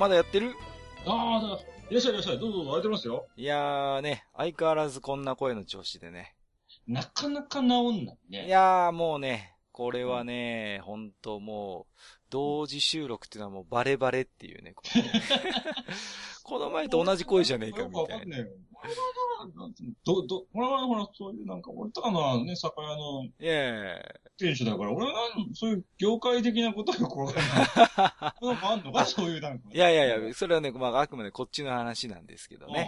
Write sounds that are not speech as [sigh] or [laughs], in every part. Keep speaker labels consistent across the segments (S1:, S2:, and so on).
S1: まだやってる？
S2: ああ、いらっしゃいいらっしゃい。どうぞどうぞ、空いてますよ。
S1: いやーね、相変わらずこんな声の調子でね。
S2: なかなか治んないね。
S1: いやーもうね、これはね、ほんともう、同時収録っていうのはもうバレバレっていうね。これね [laughs] この前と同じ声じゃねえかみたいな。
S2: よくわかんねえよ。俺はな、ど、ど、俺はほら、そういうなんか、俺とかのね、酒屋の
S1: いやい
S2: 店主だから、俺はなんそういう業界的なことよくわかんない。なんかあんのか？[laughs] そういうなんか。
S1: やいやいや、それはね、まああくまでこっちの話なんですけどね。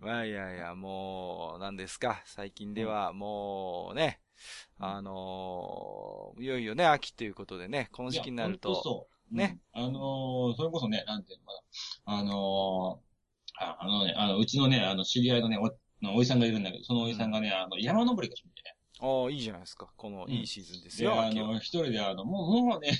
S2: あ
S1: まあいやいや、もう、何ですか？最近ではもうね、あのーいよいよね、秋ということでね、この
S2: あ
S1: 時期になると、
S2: そう。
S1: ね
S2: うん。あのーそれこそね、なんていうのかな。あのーああのね、あの、うちのね、あの、知り合いのね、お、のおじさんがいるんだけど、そのおじさんがね、あの、山登りが趣味でね。
S1: ああ、いいじゃないですか。このいいシーズンですよ、
S2: で、あ
S1: 秋は
S2: の、一人であの、もう、もうね、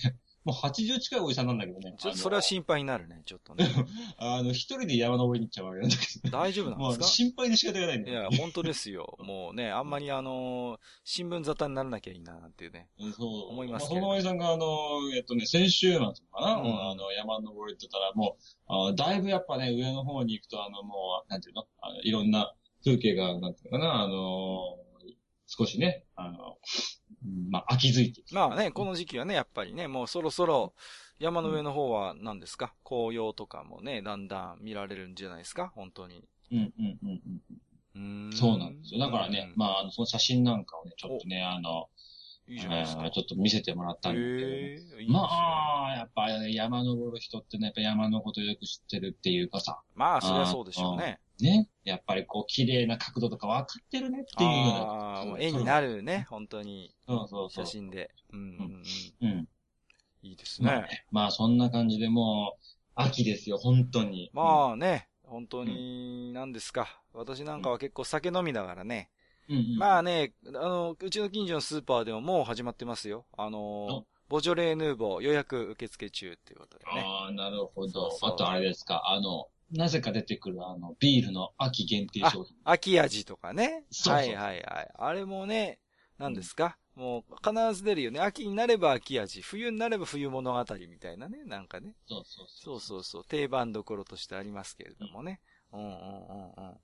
S2: もう80近いおじさんなんだけどね。
S1: ちょっとそれは心配になるね、[laughs] ちょっとね。
S2: あの、一人で山登りに行っちゃうわけなんだけど。
S1: 大丈夫なんですか
S2: 心配で仕方がないん
S1: いや本当ですよ。もうね、あんまりあのー新聞沙汰にならなきゃいいな、なんていうね。
S2: うんそう。
S1: 思いますけれど
S2: あそのおじさんが、あの、えっとね、先週末かな、
S1: うん
S2: あの、山登りって言ったら、もう、あだいぶやっぱね、上の方に行くと、あの、もう、なんていうの？あのいろんな風景が、なんていうのかな、あの、少しね、あの、うんまあ、秋づいてきて。
S1: まあね、この時期はね、やっぱりね、もうそろそろ山の上の方は何ですか？紅葉とかもね、だんだん見られるんじゃないですか？本当に。
S2: うん、うん、うん、うん。
S1: うーん
S2: そうなんですよ。だからね、
S1: うん
S2: まあ、あの、その写真なんかをね、ちょっとね、あの、
S1: いいじゃないですか。
S2: ちょっと見せてもらったんだけど、
S1: へえいいですね
S2: まあ、やっぱ山登る人ってね、やっぱ山のことよく知ってるっていうかさ、
S1: まあ、そりゃそうでしょうね。
S2: ね、やっぱりこう、綺麗な角度とか分かってるねっていうような。
S1: ああ、もう絵になるね、本当に。
S2: そうそうそう
S1: 写真で。うんうんうん。
S2: うん。
S1: いいですね。
S2: まあね、まあそんな感じでもう、秋ですよ、本当に。
S1: まあね、本当に、何ですか。私なんかは結構酒飲みだからね。
S2: うん、うん。
S1: まあね、あの、うちの近所のスーパーでももう始まってますよ。あの
S2: お、
S1: ボジョレーヌーボー予約受付中っていうことでね。
S2: ああ、なるほど。
S1: そうそう
S2: あとあれですか、あの、なぜか出てくるあの、ビールの秋限定商品。
S1: 秋味とかね。
S2: そうそう
S1: はいはいはい。あれもね、何ですか、もう必ず出るよね。秋になれば秋味。冬になれば冬物語みたいなね。なんかね。
S2: そうそう
S1: そうそうそう。定番どころとしてありますけれどもね。うんうんうんうん。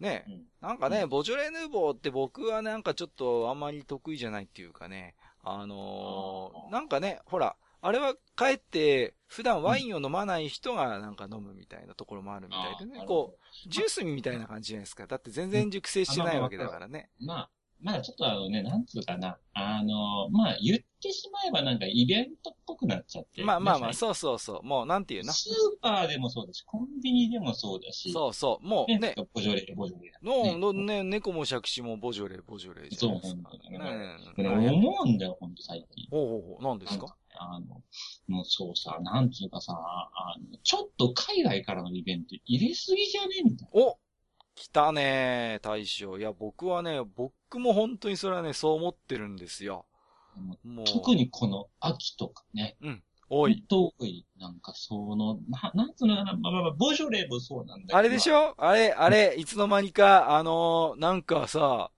S1: ね
S2: うん
S1: なんかね、ボジョレ・ヌーボーって僕はなんかちょっとあんまり得意じゃないっていうかね。あのーなんかね、ほら、あれはかえって普段ワインを飲まない人がなんか飲むみたいなところもあるみたいでね。こう、ジュースみたいな感じじゃないですか。だって全然熟成してないわけだからね。
S2: う。まあ、まあちょっとあのね、なんつうかな。あの、まあ言ってしまえばなんかイベントっぽくなっちゃって。
S1: まあまあまあ、
S2: う。
S1: そうそうそう。もうなんていうの？
S2: スーパーでもそうだし、コンビニでもそうだし。
S1: そうそう。もうね、
S2: ボジョレー、ボジョレー。
S1: の、のね、猫も杓子もボジョレ、ボジョレじゃないですか。
S2: そう
S1: ね
S2: で
S1: え。
S2: も思うんだよ、ほんと最近。
S1: ほうほうほう。何ですか？
S2: あの、もうそうさ、なんつうかさ、あの、ちょっと海外からのイベント入れすぎじゃね？みたい
S1: お来たね大将。いや、僕はね、僕も本当にそれはね、そう思ってるんですよ。
S2: な。もう。特にこの秋とかね。
S1: 多い。
S2: 本当多い。なんかその、な、なんつうのかな、まあまあまあ、ボジョレーもそうなんだけど。
S1: あれでしょ？あれ、あれ、いつの間にか、あのーなんかさ、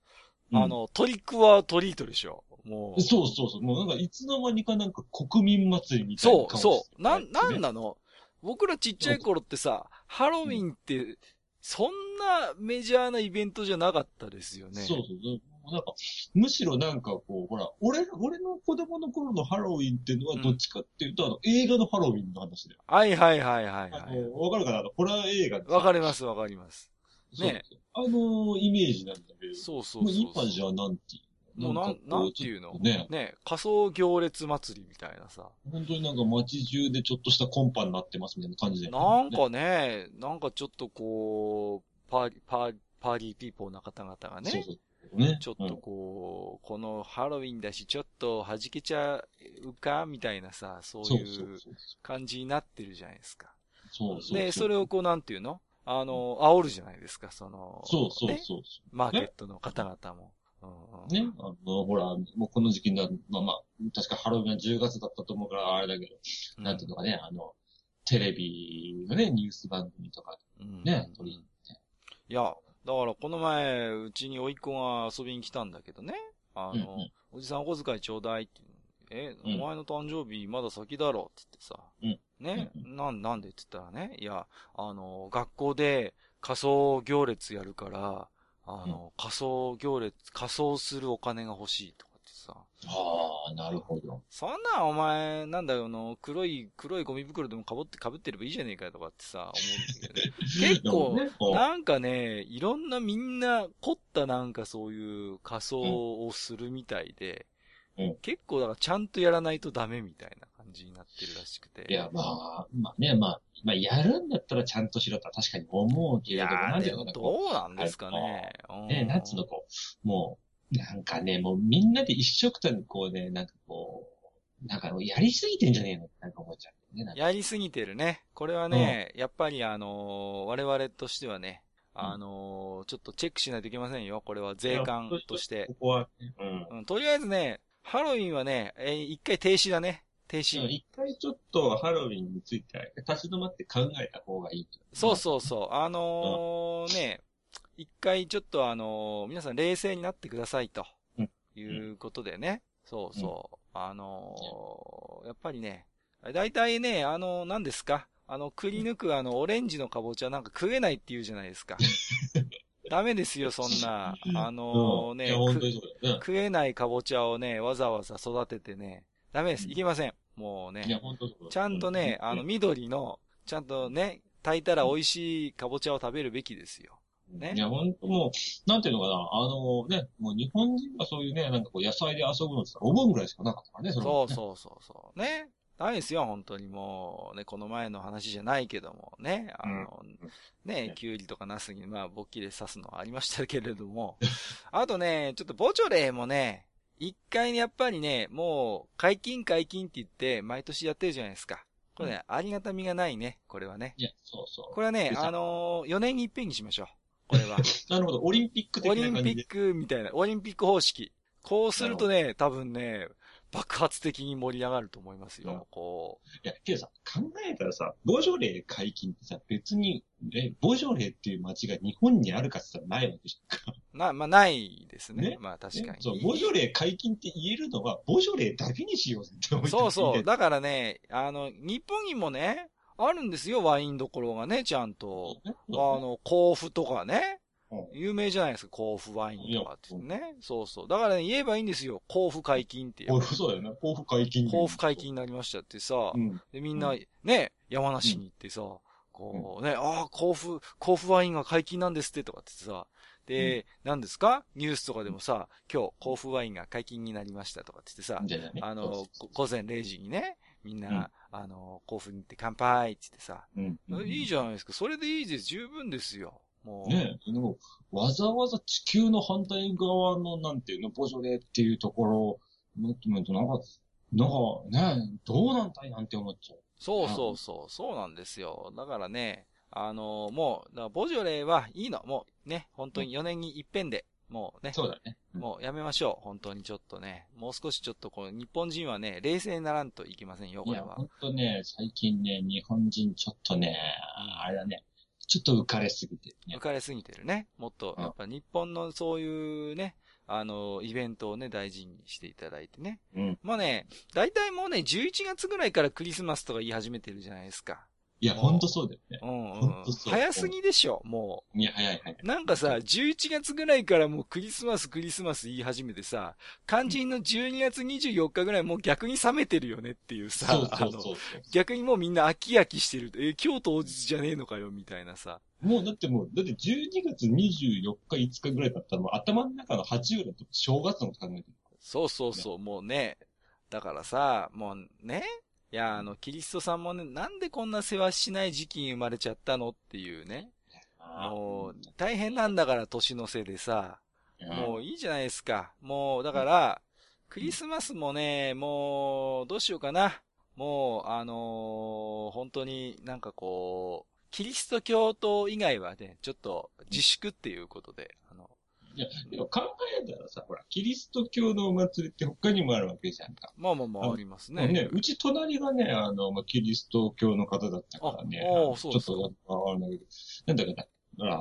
S2: うん
S1: あの、トリックはトリートでしょ？もう。
S2: そうそうそう。もうなんかいつの間にかなんか国民祭りみたいな
S1: そう、
S2: 顔
S1: そう。ななんなの？僕らちっちゃい頃ってさ、ハロウィンって、そんなメジャーなイベントじゃなかったですよね。
S2: そうそうそう。なんか、むしろなんかこう、ほら、俺、俺の子供の頃のハロウィンっていうのはどっちかっていうと、あの、映画のハロウィンの話だよ。
S1: はいはいはいはいは
S2: あの、わかるかな？あの、ホラー映画
S1: い。わか
S2: る
S1: りますわかります。ね
S2: あの、イメージなんだけど。
S1: そうそう
S2: も
S1: そううそう。
S2: 今じゃなんていう
S1: もうなんなんていうの
S2: ね、
S1: ね、仮想行列祭りみたいなさ。
S2: 本当になんか街中でちょっとしたコンパになってますみたいな感じで、
S1: なんかね、なんかちょっとこう、パー、パー、パーリーピーポーな方々がね、
S2: そうそう。ね。
S1: ちょっとこう、このハロウィンだし、ちょっと弾けちゃうかみたいなさ、そういう。感じになってるじゃないですか。
S2: そうそう。
S1: で、それをこう、なんていうの？あの、煽るじゃないですか、その、
S2: そうそう
S1: ね
S2: そう。
S1: マーケットの方々も。
S2: ね、あの、ほら、もうこの時期になる、まあまあ、確かハロウィンは10月だったと思うからあれだけど、
S1: うん
S2: なんていうのかね、あの、テレビのね、ニュース番組とか
S1: うん
S2: り入
S1: いや、だからこの前、うちに甥っ子が遊びに来たんだけどね。あの、
S2: うんうん
S1: おじさんお小遣いちょうだいって。え、
S2: うん
S1: お前の誕生日まだ先だろって言ってさ。
S2: うん
S1: ね、
S2: う
S1: なん、なんでって言ったらね。いや、あの、学校で仮装行列やるから、あの、仮装行列、仮装するお金が欲しいとかってさ。
S2: ああ、なるほど。
S1: そんなんお前、なんだよ、あの、黒い、黒いゴミ袋でもかぶって、かぶってればいいじゃねえかよとかってさ、思うんだけどね。[laughs] 結構なんかね、いろんなみんな凝ったなんかそういう仮装をするみたいで、
S2: うん
S1: 結構だからちゃんとやらないとダメみたいな感じになってるらしくて。
S2: いや、まあ、まあね、まあ、まあ、やるんだったらちゃんとしろとは確かに思うけれども、なんう
S1: どうなんですかね。
S2: う、ね、なんつうの、こう、もう、なんかね、もうみんなで一緒くたにこうね、なんかこう、なんかやりすぎてんじゃねえのってなんか思っちゃうね。
S1: やりすぎてるね。これはね、やっぱりあのー我々としてはね、あのーちょっとチェックしないといけませんよ。これは税関として
S2: こ。こはね、うん。
S1: うん、とりあえずね、ハロウィンはね、えー一回停止だね。停止。
S2: 一回ちょっとハロウィンについて立ち止まって考えた方がいいと。
S1: そうそうそう。あのーね、一回ちょっとあのー皆さん冷静になってくださいと
S2: うん。
S1: いうことでね。そうそう。あのーやっぱりね、大体ね、あのー何ですか？あの、くり抜くあの、オレンジのかぼちゃなんか食えないって言うじゃないですか。[laughs] ダメですよ、そんな。あのーね。食えないかぼちゃをね、わざわざ育ててね、ダメです。いけません。もうね。
S2: いや、本当
S1: ちゃんとね、
S2: うん
S1: あの、緑の、ちゃんとね、炊いたら美味しいかぼちゃを食べるべきですよ。ね
S2: いや、本当もう、なんていうのかな、あのね、もう日本人がそういうね、なんかこう野菜で遊ぶのってお盆ぐらいしかなかったからね、れ
S1: そう
S2: う。
S1: そうそうそう。ね。ダメですよ、本当にもう、ね、この前の話じゃないけども、ね、あの、ね、キュウリとかナスに、まあ、ボッキリ刺すのはありましたけれども、あとね、ちょっとボチョレーもね、一回ね、やっぱりね、もう、解禁解禁って言って、毎年やってるじゃないですか。これね、ありがたみがないね、これはね。
S2: いや、そうそう。
S1: これはねあのー、4年に一遍にしましょう。[laughs] これは。
S2: なるほど、オリンピック的
S1: オリンピッ。クみたいな、オリンピック方式。こうするとね、多分ね、爆発的に盛り上がると思います
S2: うん
S1: よ。こ
S2: いや、けどさ、考えたらさ、ボジョレー解禁ってさ、別に、え、ボジョレーっていう街が日本にあるかって言ったらないわけじゃんか。
S1: う。な、まあ、ないですね。
S2: ね
S1: まあ、確かに。
S2: そう、ボジョレー解禁って言えるのは、ボジョレーだけにしようぜって思
S1: そうそう。
S2: だ
S1: だからね、あの、日本にもね、あるんですよ、ワインどころがね、ちゃんと。あの、甲府とかね
S2: うん。
S1: 有名じゃないですか、甲府ワインとかってね。そうそう。だからね、言えばいいんですよ。甲府解禁って。
S2: 甲府そうだよね。甲府解禁。
S1: 甲府解禁になりましたってさ
S2: う。ん。
S1: で、みんな、ね、山梨に行ってさ、こうね、ああ、甲府、甲府ワインが解禁なんですってとかってさ、で、何ですか？ニュースとかでもさ、今日甲府ワインが解禁になりましたとかって言ってさ、
S2: あ
S1: の、午前0時にね、みんな、
S2: うん
S1: あの、甲府に行って乾杯って言ってさ、いいじゃないですか。それでいいです。十分ですよ。もう。
S2: ねえ、でもわざわざ地球の反対側の、なんていうの、ボジョレーっていうところのってみると、なんか、なんか、ねえ、どうなんだいなんて思っちゃう。
S1: そうそうそう、そうなんですよ。だからね、あのもう、ボジョレーはいいの。もうね、本当に4年に一遍で、もうね、
S2: そうだね。うん
S1: もうやめましょう。本当にちょっとね。もう少しちょっとこう、日本人はね、冷静にならんといけませんよ、
S2: いや、
S1: これは
S2: ほ。んとね、最近ね、日本人ちょっとね、あれだね、ちょっと浮かれすぎてるね
S1: 浮。かれすぎてるね。もっと、やっぱ日本のそういうね、あの、イベントをね、大事にしていただいてね。
S2: うん。
S1: まあね、大体もうね、11月ぐらいからクリスマスとか言い始めてるじゃないですか。
S2: いや、ほんとそうだよね。
S1: うんうん
S2: う
S1: 早すぎでしょ、も
S2: いや、早い早い。
S1: う。なんかさ、11月ぐらいからもうクリスマスクリスマス言い始めてさ、肝心の12月24日ぐらいもう逆に冷めてるよねっていうさ、あの。逆にもうみんな飽き飽きしてる。え、今日当日じゃねえのかよ、みたいなさ。
S2: もうだってもう、だって12月24日、5日ぐらいだったらもう頭の中の8月だと正月のこと考えてる。
S1: そうそうそう、もうね。だからさ、もうね。いや、あの、キリストさんもね、なんでこんな世話しない時期に生まれちゃったのっていうね。もう、大変なんだから年の瀬でさ、も
S2: う、
S1: ういいじゃないですか。もう、だから、クリスマスもね、もう、どうしようかな。もう、あのー本当になんかこう、キリスト教徒以外はね、ちょっと自粛っていうことで、あの、
S2: いや、でも考えたらさ、ほら、キリスト教のお祭りって他にもあるわけじゃんか。
S1: まあまあまああります
S2: ね
S1: ね。
S2: うち隣がね、あの、まあ、キリスト教の方だったからね。
S1: ああそう
S2: ちょっと、あんだけど、なんだかな。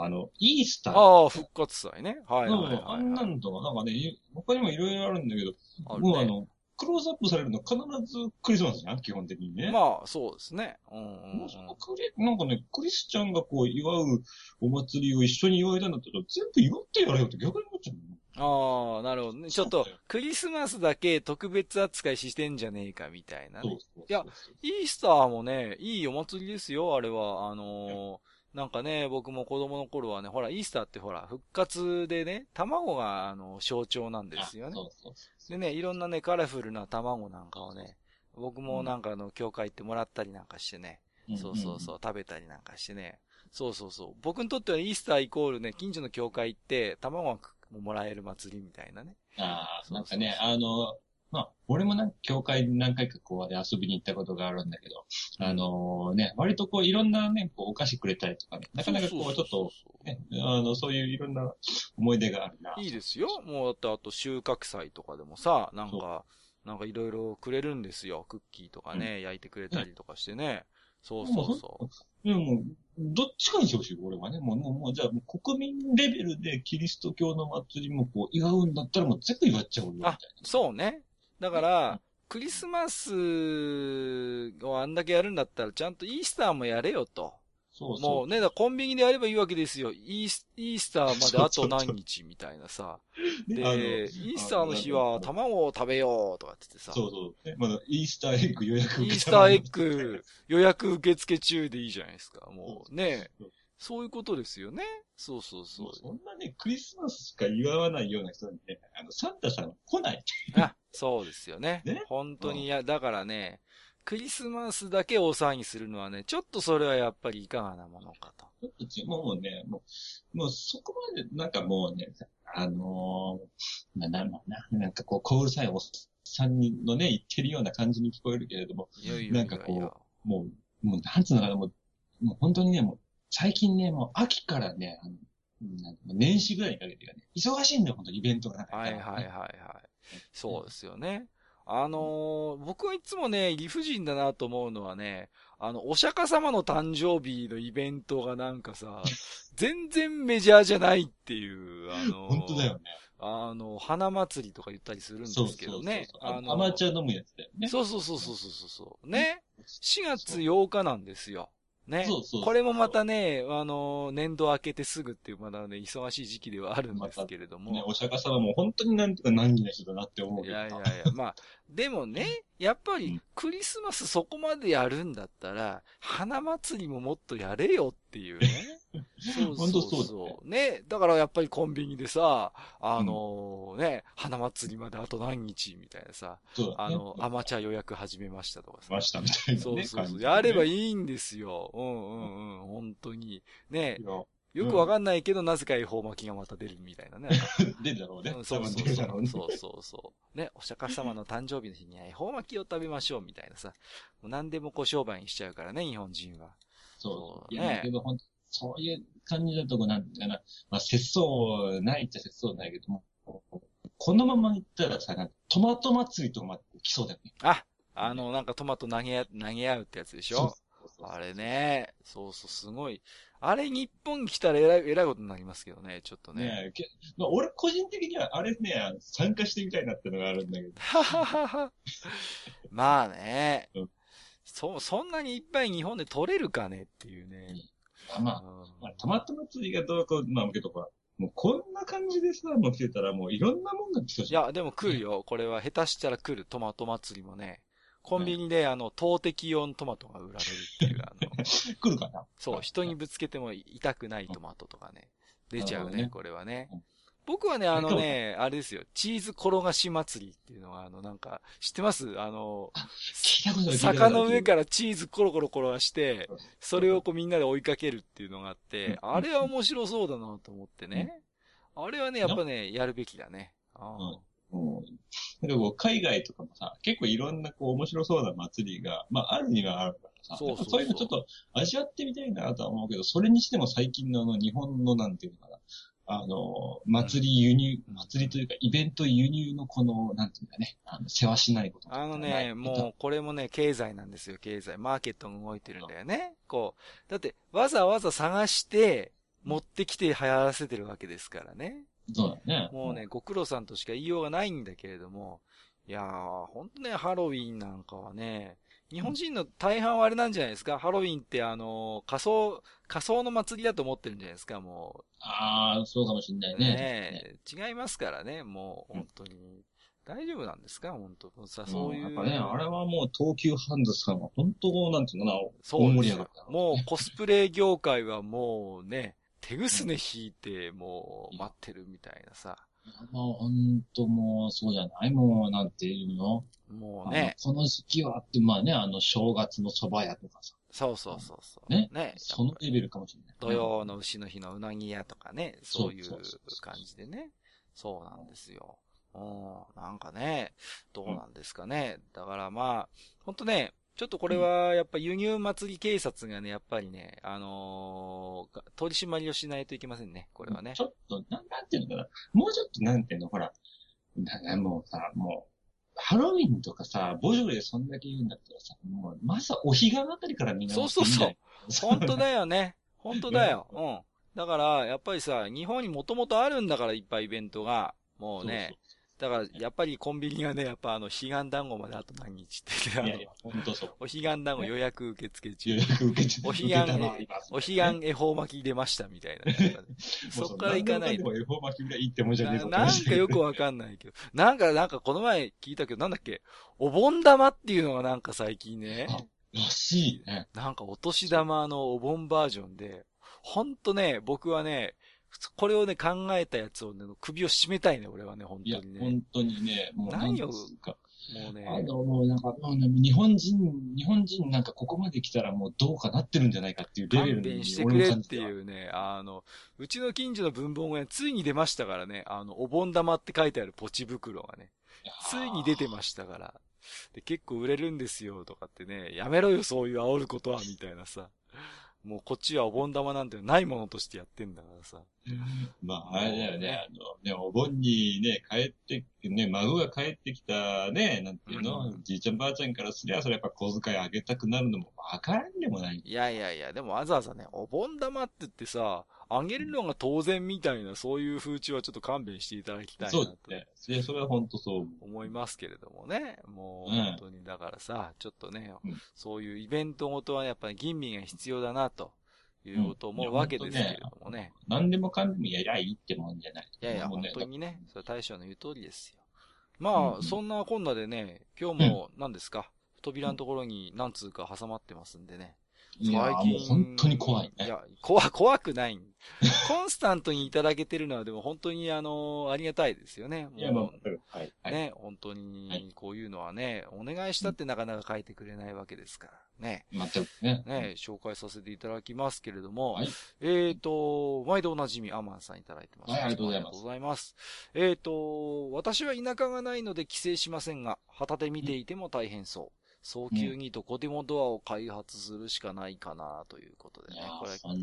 S2: あの、イースター。
S1: ああ、復活祭ね。はい
S2: うん
S1: はいはい、
S2: あんなんとか、なんかね、い他にもいろいろあるんだけど、
S1: あるね
S2: もうあの、クローズアップされるの必ずクリスマスじゃん基本的にね。
S1: まあ、そうですね。うんうん
S2: そのクリなんかね、クリスチャンがこう祝うお祭りを一緒に祝いたいんだったら、全部祝ってやれよって逆に思っちゃうの。
S1: ああ、なるほどね。ちょっと、クリスマスだけ特別扱いしてんじゃねえかみたいなね
S2: そう。そうそう
S1: いやイースターもね、いいお祭りですよ、あれは。あのーなんかね、僕も子供の頃はね、ほら、イースターってほら、復活でね、卵が、あの、象徴なんですよね。
S2: そうそうそう
S1: でね、いろんなね、カラフルな卵なんかをね、僕もなんかあの、教会行ってもらったりなんかしてね、そうそうそう、食べたりなんかしてね、そうそうそう。僕にとってはイースターイコールね、近所の教会行って、卵がもらえる祭りみたいなね。
S2: ああ、なんかね、あの、まあ、俺もなんか、教会に何回かこうで遊びに行ったことがあるんだけど、あのね、割とこういろんなね、こうお菓子くれたりとかね、なかなかこうちょっと、ね、あの、そういういろんな思い出があるな。
S1: いいですよ。もうだってあと収穫祭とかでもさ、なんか、なんかいろいろくれるんですよ。クッキーとかね、焼いてくれたりとかしてね。そうそうそう。
S2: でも、どっちかにしてほしい、俺はね。もう、もう、もうじゃあ、国民レベルでキリスト教の祭りもこう、祝うんだったらもう全部祝っちゃおうよ、みたい
S1: あ、そうね。だから、クリスマスをあんだけやるんだったら、ちゃんとイースターもやれよと。
S2: そうそう。
S1: もうね、コンビニでやればいいわけですよ。イースイースターまであと何日みたいなさ。[laughs] で、イースターの日は卵を食べようとかって言ってさ。
S2: そうそう。ね、まだイースターエッグ予約
S1: イースターエッグ予約受付中でいいじゃないですか。もうね。そういうことですよね。そうそうそ
S2: もうそんなね、クリスマスしか祝わないような人にね、あの、サンタさん来ない。
S1: そうですよね。
S2: ね？
S1: 本当に、いや、だからね、クリスマスだけ大騒ぎするのはね、ちょっとそれはやっぱりいかがなものかと。
S2: ちょっとちもうね、もう、もうそこまで、なんかもうね、あのー、な、なな、なんかこう、小うるさいおっさんのね、言ってるような感じに聞こえるけれども、
S1: いやいやいや
S2: なんかこもう、もう、なんつうのかな、もう、もう本当にね、もう、最近ね、もう秋からね、あの、年始ぐらいにかけてがね、忙しいんだよ、本当にイベントがなんか。
S1: はいはいはいはい。そうですよね。あのー僕はいつもね、理不尽だなと思うのはね、あの、お釈迦様の誕生日のイベントがなんかさ、[laughs] 全然メジャーじゃないっていう、あのー
S2: 本当だよね。
S1: あの、花祭りとか言ったりするんですけどね。
S2: そうそうそう
S1: あの
S2: アマチュア飲むやつだよね。
S1: そうそうそうそうそうそう。ね。4月8日なんですよ。ね。
S2: そうそう
S1: これもまたね、あの、年度明けてすぐっていう、まだね、忙しい時期ではあるんですけれども。
S2: ね、お釈迦様も本当になんとか難儀な人だなって思う
S1: い
S2: けど。
S1: やいやいや、まあ、でもね、やっぱり
S2: うん
S1: クリスマスそこまでやるんだったら、花祭りももっとやれよっていうね。そ [laughs] う
S2: 本当そうだね
S1: ね。だからやっぱりコンビニでさ、あのね、花祭りまであと何日みたいなさ。あの、アマチュア予約始めましたとかさ。
S2: ましたみたいなね。
S1: そうそうそう。やれば
S2: い。
S1: いいんですよ。うんうんうん。本当に。ねよくわかんないけど、なぜか恵方巻きがまた出るみたいなね。[laughs]
S2: 出るだろうね。
S1: うんそうそうそう。そうそうそう。ね、お釈迦様の誕生日の日には恵方巻きを食べましょうみたいなさ。もう何でもこう商売にしちゃうからね、日本人は。
S2: そう
S1: そう
S2: いや、
S1: ね
S2: だけど、ほんとそういう感じだとこなんていうかな。まあ、節操ないっちゃ節操ないけども、このまま行ったらさ、トマト祭りとかまで来そうだよね。
S1: あ、あの、なんかトマト投げや、投げ合うってやつでしょ？あれね。そうそう、すごい。あれ日本に来たらえらい、えらいことになりますけどね、ちょっとね。
S2: ねまあ、俺個人的にはあれね、参加してみたいなってのがあるんだけど。
S1: まあね
S2: うん。
S1: そ、そんなにいっぱい日本で取れるかねっていうね。
S2: まあ、
S1: うん
S2: まあ、トマト祭りがどうか、まあ、けどほら、もうこんな感じでさ、もう来てたらもういろんなもんが来て
S1: いや、でも来るよ。これは下手したら来るトマト祭りもね。コンビニで、あの、投擲用のトマトが売られるっていう、あの、[laughs]
S2: 来るかな？
S1: そう、人にぶつけても痛くないトマトとかね。出ちゃうね、これはね。
S2: うん。
S1: 僕はね、あのね、あれですよ、チーズ転がし祭りっていうのが、あの、なんか、知ってます？あの。坂の上
S2: か
S1: からチーズコロコロ転がして、それをこうみんなで追いかけるっていうのがあって、
S2: うん。
S1: あれは面白そうだなと思ってね。あれはね、やっぱね、やるべきだね。あー
S2: うん。なんかこう、海外とかもさ、結構いろんなこう、面白そうな祭りが、まあ、あるにはあるからさ、
S1: そうそう
S2: いうのちょっと味わってみたいなとは思うけど、それにしても最近のあの、日本のなんていうのかな、あの、祭り輸入、祭りというか、イベント輸入のこの、なんていうんだね、あの、世話しないこと
S1: あのね、もう、これもね、経済なんですよ、経済。マーケットが動いてるんだよね。こう、だって、わざわざ探して、持ってきて流行らせてるわけですからね。
S2: そうだね。
S1: もうね、ご苦労さんとしか言いようがないんだけれども、いやー、ほんとね、ハロウィンなんかはね、日本人の大半はあれなんじゃないですか？ハロウィンってあの、仮想、仮想の祭りだと思ってるんじゃないですか？も
S2: ああ、そうかもしんな
S1: う。
S2: いね。
S1: ねえ違いますからね、もう、本当に。大丈夫なんですか？本当さ、
S2: そ
S1: そうういう。
S2: やっぱね、あれはもう東急ハンズさんは本当、なんていうのかな、
S1: そう
S2: 大盛り上がった。
S1: もうコスプレ業界はもうね、手ぐすね引いて、もう待ってるみたいなさ。
S2: まあ、本当もう、そうじゃないもう、なんていうの？
S1: もうね、
S2: この時期はって、まあね、あの、正月の蕎麦屋とかさ、
S1: そうそうそうそう。
S2: ね？
S1: ね。
S2: そのレベルかもしれない。
S1: 土曜の牛の日のうなぎ屋とかね、そういう感じでね。そうなんですよ。うん、なんかね、どうなんですかね。だからまあ、ほんとね、ちょっとこれは、やっぱ輸入祭り警察がね、やっぱりね、あのー取り締まりをしないといけませんね、これはね
S2: ち。ょっと、なん、なんていうのかな。もうちょっと、なんていうの、ほら、な、な、もうさ、もう、ハロウィンとかさ、ボジョレでそんだけ言うんだったらさ、もう、まずはお彼岸あたりからみんな。
S1: そうそうそう
S2: そう。
S1: 本当だよね。本当だよ。うん。だから、やっぱりさ、日本にもともとあるんだから、いっぱいイベントが。もうね。だから、やっぱりコンビニがね、やっぱあの、彼岸団子まであと何日ってね、あの
S2: やいや、本当そう。
S1: お彼岸団子予約受付中
S2: 予。約受けちゃ
S1: お彼岸
S2: 受けたのあります
S1: お彼岸恵方巻き出ましたみたいな。[laughs] そっから行かない
S2: もうそんなのでも恵方巻きぐらいいいってもんじゃねえ
S1: ななんかよくわかんないけど。なんか、なんかこの前聞いたけど、なんだっけお盆玉っていうのがなんか最近ね。
S2: あらしいね。
S1: なんかお年玉のお盆バージョンで、ほんとね、僕はね、これをね、考えたやつをね、首を絞めたいね、俺はね、本
S2: いや
S1: 当に、ね。
S2: 本当にね、もう
S1: 何を。もうね、
S2: あの、もうなんか、もうね日本人、日本人なんかここまで来たらもうどうかなってるんじゃないかっていうレベルに
S1: 勘弁してくれっていうね、あの、うちの近所の文房具屋についに出ましたからね、あの、お盆玉って書いてあるポチ袋がね、ついに出てましたから。で、結構売れるんですよ、とかってね、やめろよ、そういう煽ることは、みたいなさ。もうこっちはお盆玉なんてないものとしてやってんだからさ。
S2: まあ、あれだよね、あの、ね、お盆にね、帰って、ね、孫が帰ってきたね、なんていうの、
S1: うん
S2: じいちゃんばあちゃんからすりゃ、それやっぱ小遣いあげたくなるのもわからんでもない。
S1: いやいやいや、でもわざわざね、お盆玉って言ってさ、あげるのが当然みたいな、そういう風潮はちょっと勘弁していただきたいなと
S2: そうですね。それは本当そう思
S1: いますけれどもね。もう
S2: うん
S1: 本当に、だからさ、ちょっとね、
S2: うん
S1: そういうイベントごとはやっぱり吟味が必要だな、ということを思うわけですけれどもね。
S2: 何でもかんでもやりゃいいってもんじゃない。
S1: いやいや、本当にね、それは大将の言う通りですよ。まあ、
S2: うん
S1: そんなこんなでね、今日も何ですか、扉のところに何通か挟まってますんでね。
S2: いや、もう本当に怖いね。
S1: いや、怖、怖くない。[laughs] コンスタントにいただけてるのはでも本当にあの、ありがたいですよね。
S2: いや、まあ
S1: も、
S2: はい。
S1: う、
S2: はい。
S1: ね、本当
S2: は
S1: に
S2: い、
S1: こういうのはね、お願いしたってなかなか書いてくれないわけですから。ね。
S2: 全くね。
S1: ね、紹介させていただきますけれども、
S2: はい
S1: えっ、と、毎度おなじみアマンさんいただいてます。
S2: はいありがとうございます
S1: ありがとうございます。えっ、と、私は田舎がないので帰省しませんが、旗で見ていても大変そう。早急にどこでもドアを開発するしかないかなということでね。これ、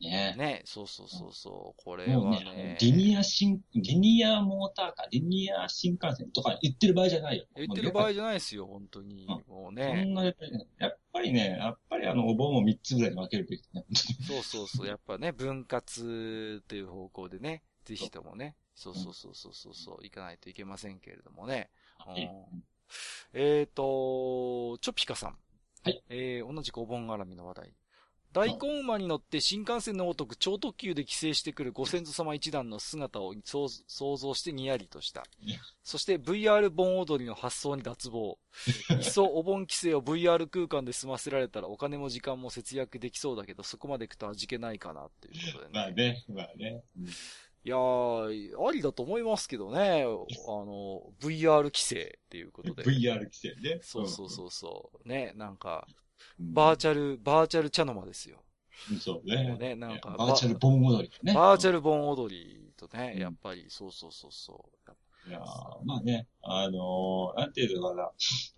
S2: ね。
S1: ね、そうそうそうそう、これはね
S2: ね、、リニア新、リニアモーターか、リニア新幹線とか言ってる場合じゃないよ。
S1: 言ってる場合じゃないですよ、本当に。
S2: うんそ
S1: もうね。
S2: んなやっぱりね、やっぱりね、やっぱりあの、お盆を3つぐらいに分けるべきね。
S1: そうそうそう、やっぱね、分割という方向でね、ぜひともね、そうそうそうそうそうそう、行かないといけませんけれどもね。
S2: はい
S1: うんえーと、チョピカさん。
S2: はい。
S1: えー、同じくお盆絡みの話題。大根馬に乗って新幹線のごとく超特急で帰省してくるご先祖様一団の姿を想想像してにやりとした。そして VR 盆踊りの発想に脱帽。いっそお盆帰省を VR 空間で済ませられたらお金も時間も節約できそうだけど、そこまで行くと味気ないかなっていうことでね。
S2: まあね、まあね。
S1: いやー、ありだと思いますけどね。あの、VR 規制っていうことで。
S2: VR 規制ね。
S1: そうそうそうそう。ね、なんか、
S2: うん。
S1: バーチャル、バーチャル茶の間ですよ。
S2: うんそう
S1: も
S2: ね
S1: う。ね、なんか、
S2: バーチャル盆踊りね。
S1: バーチャル盆踊りとね、
S2: うん
S1: やっぱり、そうそうそうそう。
S2: いやーまあね、あのーなんていうのかな。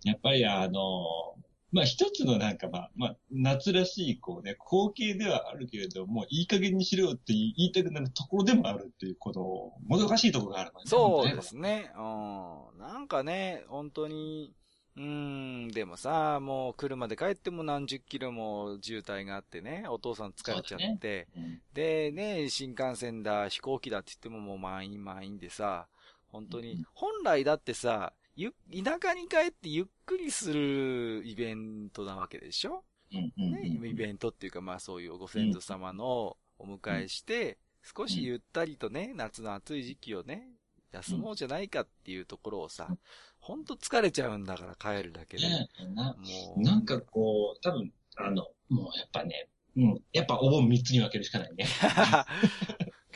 S2: やっぱりあのーまあ一つのなんかまあ、まあ、夏らしいこうね、光景ではあるけれども、いい加減にしろよって言いたくなるところでもあるっていう、この、もどかしいところがあるね。
S1: そうですね。うん。なんかね、本当に、うーん、でもさ、もう車で帰っても何十キロも渋滞があってね、お父さん疲れちゃって、
S2: うん
S1: でね、新幹線だ、飛行機だって言ってももう満員満員でさ、本当に
S2: うん、
S1: 本来だってさ、ゆ、田舎に帰ってゆっくりするイベントなわけでしょ？
S2: うんうん
S1: ね、
S2: うん
S1: イベントっていうか、まあそういうご先祖様のお迎えして、少しゆったりとね、夏の暑い時期をね、休もうじゃないかっていうところをさ、ほんと疲れちゃうんだから帰るだけで。
S2: ねな、
S1: もう。
S2: なんかこう、多分、あの、もうやっぱね、うん、やっぱお盆3つに分けるしかないね。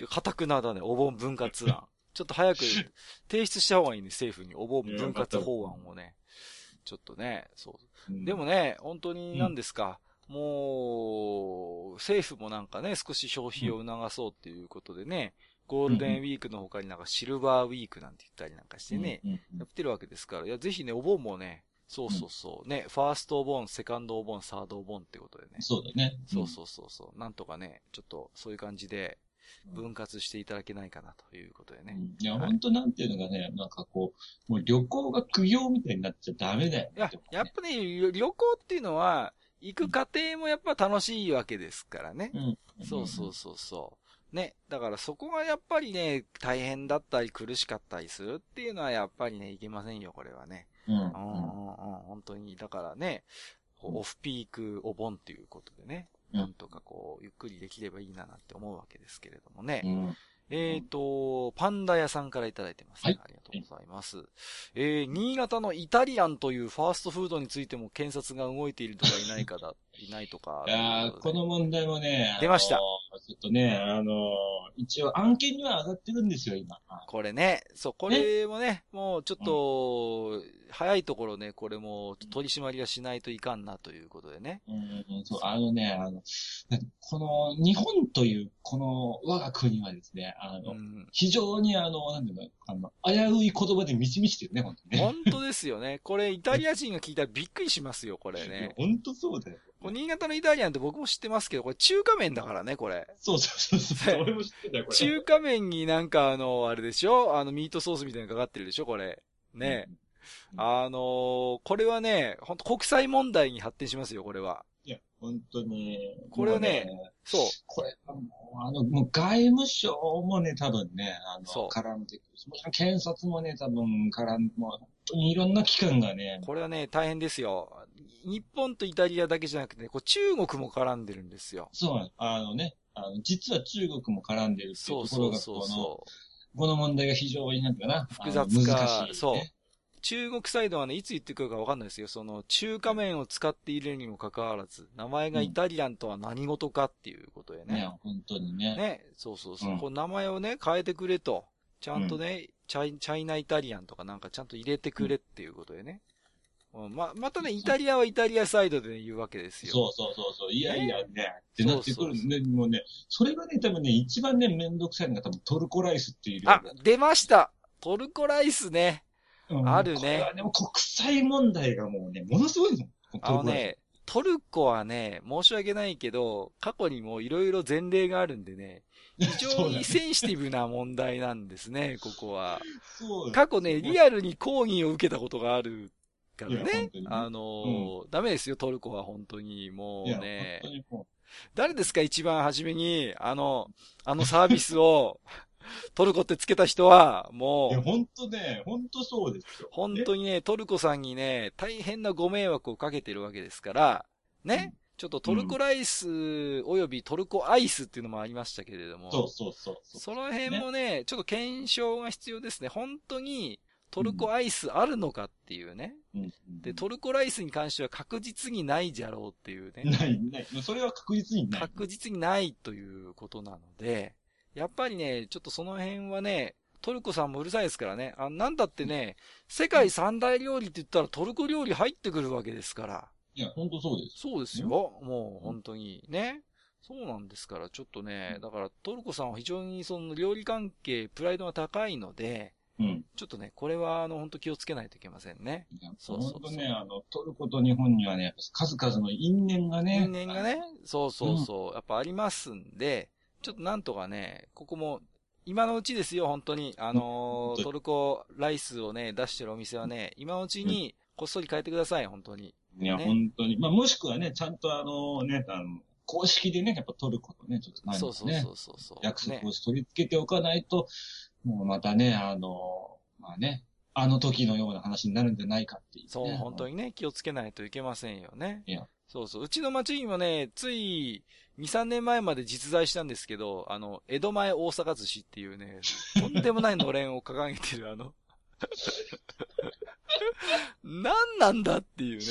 S1: かたくなだね、お盆分割案。ちょっと早く提出した方がいいね、政府に。お盆分割法案をね。ちょっとね、そう。
S2: うん。
S1: でもね、本当に何ですか、もう、政府もなんかね、少し消費を促そうっていうことでね、ゴールデンウィークの他になんかシルバーウィークなんて言ったりなんかしてね、
S2: うんうん
S1: やってるわけですから、いや、ぜひね、お盆もね、そうそうそう、ね、ファーストお盆、セカンドお盆、サードお盆ってことでね。
S2: そうだね。
S1: そうそうそうそう、なんとかね、ちょっとそういう感じで分割していただけないかなということでね。
S2: うんいや、
S1: はい
S2: 本当なんていうのがね、なんかこう、もう旅行が苦行みたいになっちゃダメだよね。
S1: いや、やっぱね、旅旅行っていうのは、行く過程もやっぱ楽しいわけですからね。
S2: うん。
S1: そうそうそうそう。ね。だからそこがやっぱりね、大変だったり苦しかったりするっていうのはやっぱりね、いけませんよ、これはね。
S2: うん。うん
S1: うんうんうん、本当に。だからね、こうオフピークお盆っていうことでね、
S2: うん
S1: なんとかこう、ゆっくりできればいいななんて思うわけですけれどもね。
S2: うん。
S1: えっ、と、パンダ屋さんからいただいてます、ね
S2: はい
S1: ありがとうございます。えー、新潟のイタリアンというファーストフードについても検察が動いているとかいないかだ、いないとか。
S2: いやーこの問題もね、
S1: 出ました
S2: あのーちょっとね、あのー一応案件には上がってるんですよ、今。
S1: これね、そう、これもね、もうちょっと、早いところね、これも取り締まりはしないといかんなということでね。
S2: うん、そう、あのね、あの、この、日本という、この、我が国はですね、あの、
S1: うん。
S2: 非常にあの、なんていうの、あの、危うい言葉で満ち満ちてるね、本当にね。
S1: 本当ですよね。これ、イタリア人が聞いたらびっくりしますよ、これね。
S2: 本当そうだよ。
S1: これ新潟のイタリアンって僕も知ってますけど、これ中華麺だからね、これ。
S2: そうそうそうそう。俺も知ってたよ、これ。
S1: 中華麺になんかあの、あれでしょ？あの、ミートソースみたいなのかかってるでしょ？これ。ね。
S2: うん
S1: あのーこれはね、本当国際問題に発展しますよ、これは。
S2: いや、本当に。
S1: これはね
S2: もう
S1: そう。
S2: これはもう、あの、もう外務省もね、多分ね、あの、絡んでくる。もちろん検察もね、多分絡ん、もう本当にいろんな機関がね、
S1: これはね、大変ですよ。日本とイタリアだけじゃなくてね、こう中国も絡んでるんですよ。
S2: そうあのね、あの、実は中国も絡んでるってい
S1: そうう
S2: ところが、
S1: そうそう
S2: この、
S1: そ
S2: この問題が非常になんていうかな、
S1: 複雑
S2: あの
S1: か
S2: 難しい、ね。
S1: そうう。中国サイドはね、いつ言ってくるかわかんないですよ。その、中華麺を使っているにもかかわらず、名前がイタリアンとは何事かっていうことでね。
S2: ね、本当にね。
S1: ね、そうそうそう。
S2: うん
S1: こう名前をね、変えてくれと。ちゃんとね、チャイ、チャイナイタリアンとかなんかちゃんと入れてくれっていうことでね。うん、ま、またね、イタリアはイタリアサイドで、ね、言うわけですよ。
S2: そうそうそうそう。いやいやね、ってなってくる
S1: そう
S2: ね。もうね、それがね、多分ね、一番ね、めんどくさいのが多分トルコライスっていう料
S1: あ出ましたトルコライスね。
S2: うん
S1: あるね
S2: これはね、もう国際問題がもうね、ものすごいの。
S1: あのね、トルコはね、申し訳ないけど、過去にもいろいろ前例があるんでね、非常にセンシティブな問題なんですね、ここは。過去ね、リアルに抗議を受けたことがあるからね。あのーダメですよ、トルコは本当に。もうね
S2: 本。当にも
S1: 誰ですか一番初めに、あの、あのサービスを、[laughs] トルコってつけた人は、
S2: う、い
S1: も
S2: や、
S1: う、
S2: 本当ね、本当そうですよ。
S1: 本当にね、トルコさんにね、大変なご迷惑をかけてるわけですから、ね、ちょっとトルコライスおよびトルコアイスっていうのもありましたけれども、
S2: そうそうそうそう。
S1: その辺もね、ちょっと検証が必要ですね。本当にトルコアイスあるのかっていうね。
S2: うん
S1: で、トルコライスに関しては確実にないじゃろうっていうね。
S2: ない、ない。それは確実にない。
S1: 確実にないということなので、やっぱりね、ちょっとその辺はね、トルコさんもうるさいですからね。あなんだってね、世界三大料理って言ったらトルコ料理入ってくるわけですから。
S2: いや、本当そうです。
S1: そうですよ。もう本当にね。そうなんですから、ちょっとね、だからトルコさんは非常にその料理関係、プライドが高いので、
S2: うん。
S1: ちょっとね、これは、あの、本当気をつけないといけませんね。
S2: そうそうそう。ね、あの、トルコと日本にはね、数々の因縁がね。
S1: 因縁がね、そうそうそう、うん、やっぱありますんで、ちょっとなんとかね、ここも、今のうちですよ、本当に。あのー、トルコライスをね、出してるお店はね、今のうちにこっそり変えてください、本当に。
S2: いや、ね、本当に。まあ、もしくはね、ちゃんとあのね、あの、公式でね、やっぱトルコとね、ちょっと何かね、そうそうそうそう
S1: 約
S2: 束を取り付けておかないと、ね、もうまたね、あの、まあね、あの時のような話になるんじゃないかっていう、ね、
S1: そう、本当にね、気をつけないといけませんよね。
S2: いや。
S1: そうそう。うちの町にもね、つい2、3年前まで実在したんですけど、あの、江戸前大阪寿司っていうね、[laughs] とんでもないのれんを掲げてるあの [laughs] 何なんだっていうね。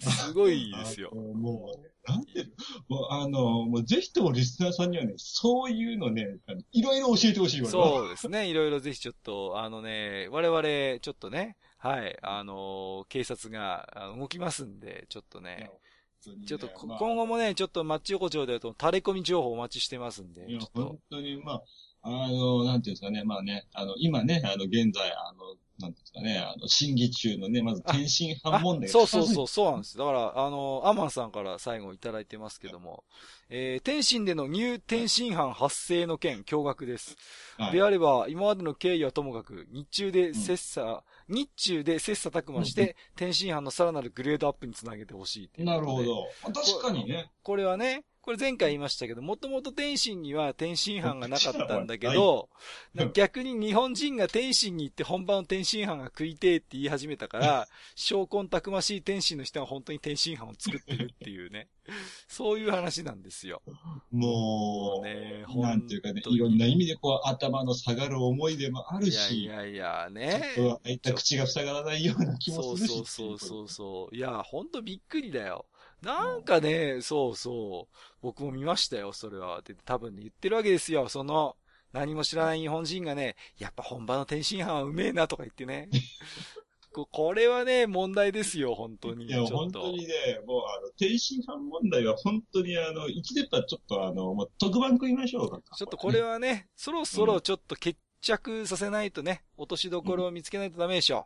S1: すごいですよ。
S2: もう、なんていうもうあの、もうぜひともリスナーさんにはね、そういうのね、いろいろ教えてほしいわ
S1: そうですね。いろいろぜひちょっと、あのね、我々、ちょっとね、はい、あの警察が動きますんで、ちょっとね、ちょっと、今後もね、ちょっとマッチ横丁でと垂れ込み情報お待ちしてますんで。
S2: いや、本当に、まあ、あの、なんていうんですかね、まあね、あの、今ね、あの、現在、あの、なんですかね、あの、審議中のね、まず天津飯問題
S1: そうそうそう、そうなんです。だから、あの、アマンさんから最後いただいてますけども、えー、天津でのニュー天津飯発生の件、驚愕です。はい、であれば、今までの経緯はともかく、日中で切磋、うん、日中で切磋琢磨して、天津飯のさらなるグレードアップにつなげてほしい
S2: なるほど。確かにね。
S1: これはね、これ前回言いましたけど、もともと天津には天津飯がなかったんだけど、逆に日本人が天津に行って本場の天津飯が食いてえって言い始めたから、証拠たくましい天津の人が本当に天津飯を作ってるっていうね。そういう話なんですよ。
S2: もう、ね、なんていうかね、いろんな意味でこう頭の下がる思いでもあるし、
S1: いやいやいやね。
S2: ちょっと開いた口が塞がらないような気もするし。
S1: そうそうそうそう。いや、ほんとびっくりだよ。なんかね、そうそう。僕も見ましたよ、それは。で、多分ね、言ってるわけですよ。その、何も知らない日本人がね、やっぱ本場の天津飯はうめえなとか言ってね。[laughs] これはね、問題ですよ、本当に。
S2: いや、本当にね、もう、あの、天津飯問題は本当に、あの、一出たちょっと、あの、もう特番食いましょうか。
S1: ちょっとこれはね、そろそろちょっと決着させないとね、落としどころを見つけないとダメでしょ。うん、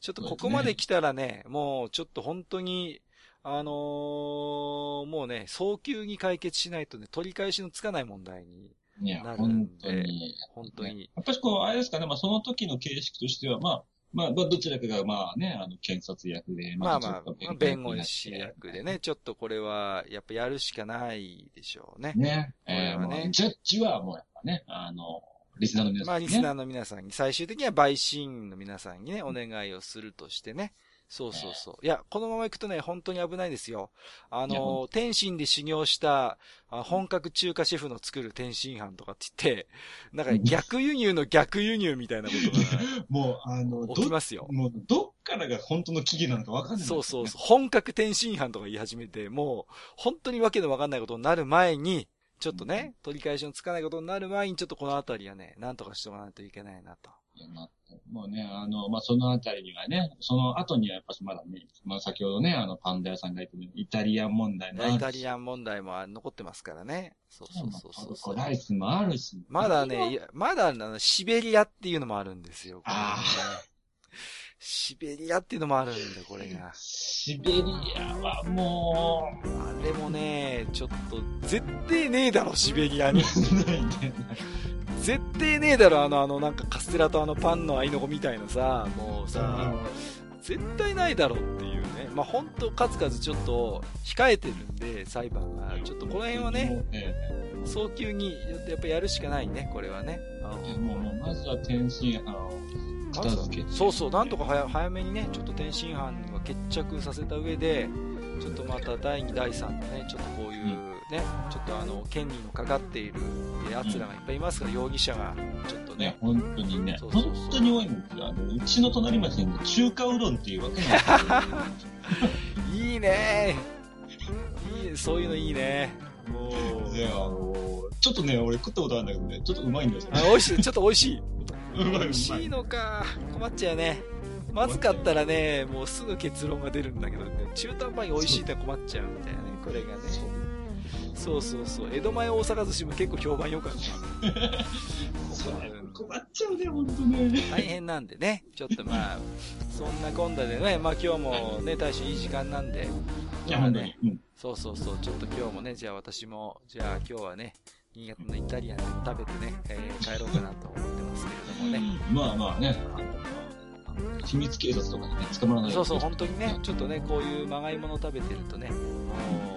S1: ちょっとここまで来たらね、もうちょっと本当に、あのー、もうね、早急に解決しないとね、取り返しのつかない問題になるんで、本当に。
S2: 私、こう、あれですかね、まあ、その時の形式としては、まあ、まあ、どちらかが、まあね、あの、検察役で、
S1: まあまあ、弁護士役でね、ちょっとこれは、やっぱやるしかないでしょうね。
S2: ね。これはね。ジャッジはもうやっぱね、あの、リスナーの皆さん、ね、まあ、
S1: リスナーの皆さんに、最終的には陪審の皆さんにね、お願いをするとしてね。そうそうそう。いや、このまま行くとね、本当に危ないですよ。あの、天津で修行した本格中華シェフの作る天津飯とかって言って、なんか逆輸入の逆輸入みたいなことが、[laughs]
S2: もう、あの、
S1: 起きますよ。
S2: もう、どっからが本当の起源なのかわかんない、ね、
S1: そうそうそう。本格天津飯とか言い始めて、もう、本当にわけのわかんないことになる前に、ちょっとね、取り返しのつかないことになる前に、ちょっとこのあたりはね、なんとかしておかないといけないなと。
S2: なもうね、あの、まあ、そのあたりにはね、その後にはやっぱしまだね、まあ、先ほどね、あの、パンダ屋さんが言ってるイタリアン問題
S1: もイタリアン問題も残ってますからね。そうそうそうそう
S2: ライスもあるし。
S1: まだね、まだあの、シベリアっていうのもあるんですよ。
S2: ああ。
S1: シベリアっていうのもあるんだ、これが。
S2: シベリアはもう。
S1: あれもね、ちょっと、絶対ねえだろ、シベリアに。[laughs] 絶対ねえだろ、あの、あの、なんかカステラとあのパンの合いの子みたいなさ、もうさ、絶対ないだろっていうね。まあ、ほんと数々ちょっと控えてるんで、裁判が。ちょっとこの辺はね、早急にやっぱやるしかないね、これはね。
S2: もう、まずは天津飯をけて。
S1: そうそう、なんとか早早めにね、ちょっと天津飯は決着させた上で、ちょっとまた第2、第3のね、ちょっとこういう、うんね、ちょっとあの、権利のかかっている奴らがいっぱいいますから、うん、容疑者が、ちょっとね。
S2: 本当にね、そうそうそう本当に多いんですよ。あの、うちの隣町に中華うどんっていうわけなん
S1: ですいいねいい、そういうのいいね。
S2: もう。ね、あの、ちょっとね、俺食ったことあるんだけどね、ちょっとうまいんだよ、
S1: あ美味しい、ちょっと美味しい。美味しいのか。困っちゃうよね。まずかったらね、もうすぐ結論が出るんだけどね、中途半端に美味しいって困っちゃうみたいなね、これがね。そうそうそう。江戸前大阪寿司も結構評判良かった。
S2: 困っちゃうね、ほんとね。
S1: 大変なんでね、ちょっとまあ、そんな今度でね、まあ今日もね、大将いい時間なんで、
S2: いや、ほんとに。うん。
S1: そうそうそう、ちょっと今日もね、じゃあ私も、じゃあ今日はね、新潟のイタリアン食べてね、えー帰ろうかなと思ってますけれどもね。
S2: まあまあね、秘密警察とかにね、捕まらない
S1: そうそう、
S2: う
S1: 本当にね、ちょっとね、こういうまがいもの食べてるとね、も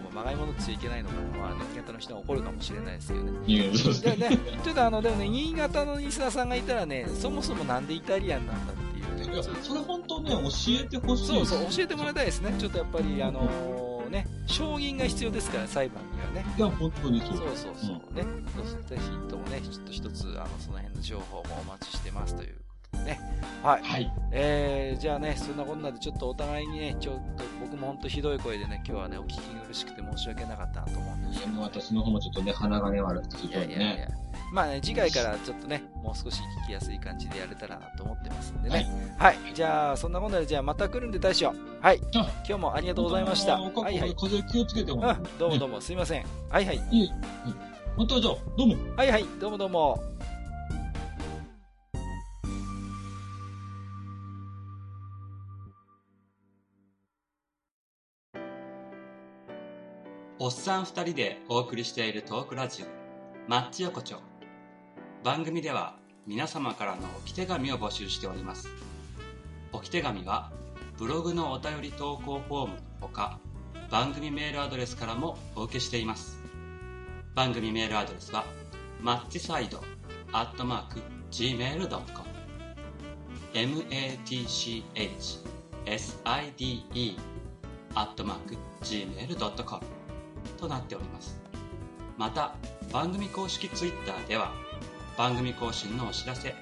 S1: う、まがいものって言っちゃいけないのかな、まあ、新潟の人は怒るかもしれないですけどね。
S2: いや、そうです
S1: で
S2: ね。
S1: ね、ちょっとあの、でもね、新潟のリスナーさんがいたらね、そもそもなんでイタリアンなんだっていうね
S2: いや、それ本当ね、教えてほしい。
S1: そうそう、教えてもらいたいですね。ちょっとやっぱり、あのね、証人が必要ですから、裁判にはね。
S2: いや、本当にそ
S1: そうう。そうそう、ね。そうそうぜひともね、ちょっと一つ、あの、その辺の情報もお待ちしてますということでね。はい。
S2: はい。
S1: えー、じゃあね、そんなこんなでちょっとお互いにね、ちょっと僕も本当ひどい声でね、今日はね、お聞き苦しくて申し訳なかったなと思うんです
S2: いやもう私の方もちょっとね、鼻がね、悪くて、ちょっ
S1: い
S2: とね。
S1: やいやいや。まあね、次回からちょっとね、もう少し聞きやすい感じでやれたらなと思ってますんでね。はい。じゃあ、そんなこんなで、じゃあまた来るんで大将。はい。
S2: あ
S1: 今日もありがとうございました。はいはい。
S2: 風邪気をつけても。
S1: あ、どうもどうも、すいません。はいはい。
S2: いえ、本当はじゃあ、どうも。
S1: はいはい、どうもどうも。
S3: おっさん二人でお送りしているトークラジオ、マッチ横丁。番組では皆様からの置き手紙を募集しております。置き手紙は、ブログのお便り投稿フォームのほか、番組メールアドレスからもお受けしています。番組メールアドレスは、マッチサイド、アットマーク、gmail.com、matchside, アットマーク、gmail.com となっております。また、番組公式ツイッターでは、番組更新のお知らせ、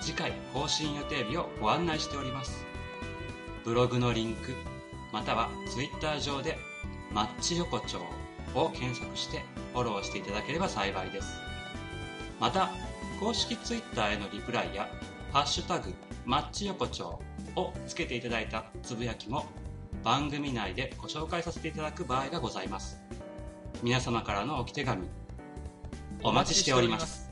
S3: 次回更新予定日をご案内しております。ブログのリンク、またはツイッター上で、マッチ横丁を検索してフォローしていただければ幸いです。また、公式ツイッターへのリプライや、ハッシュタグ、マッチ横丁をつけていただいたつぶやきも、番組内でご紹介させていただく場合がございます。皆様からの置き手紙、お待ちしております。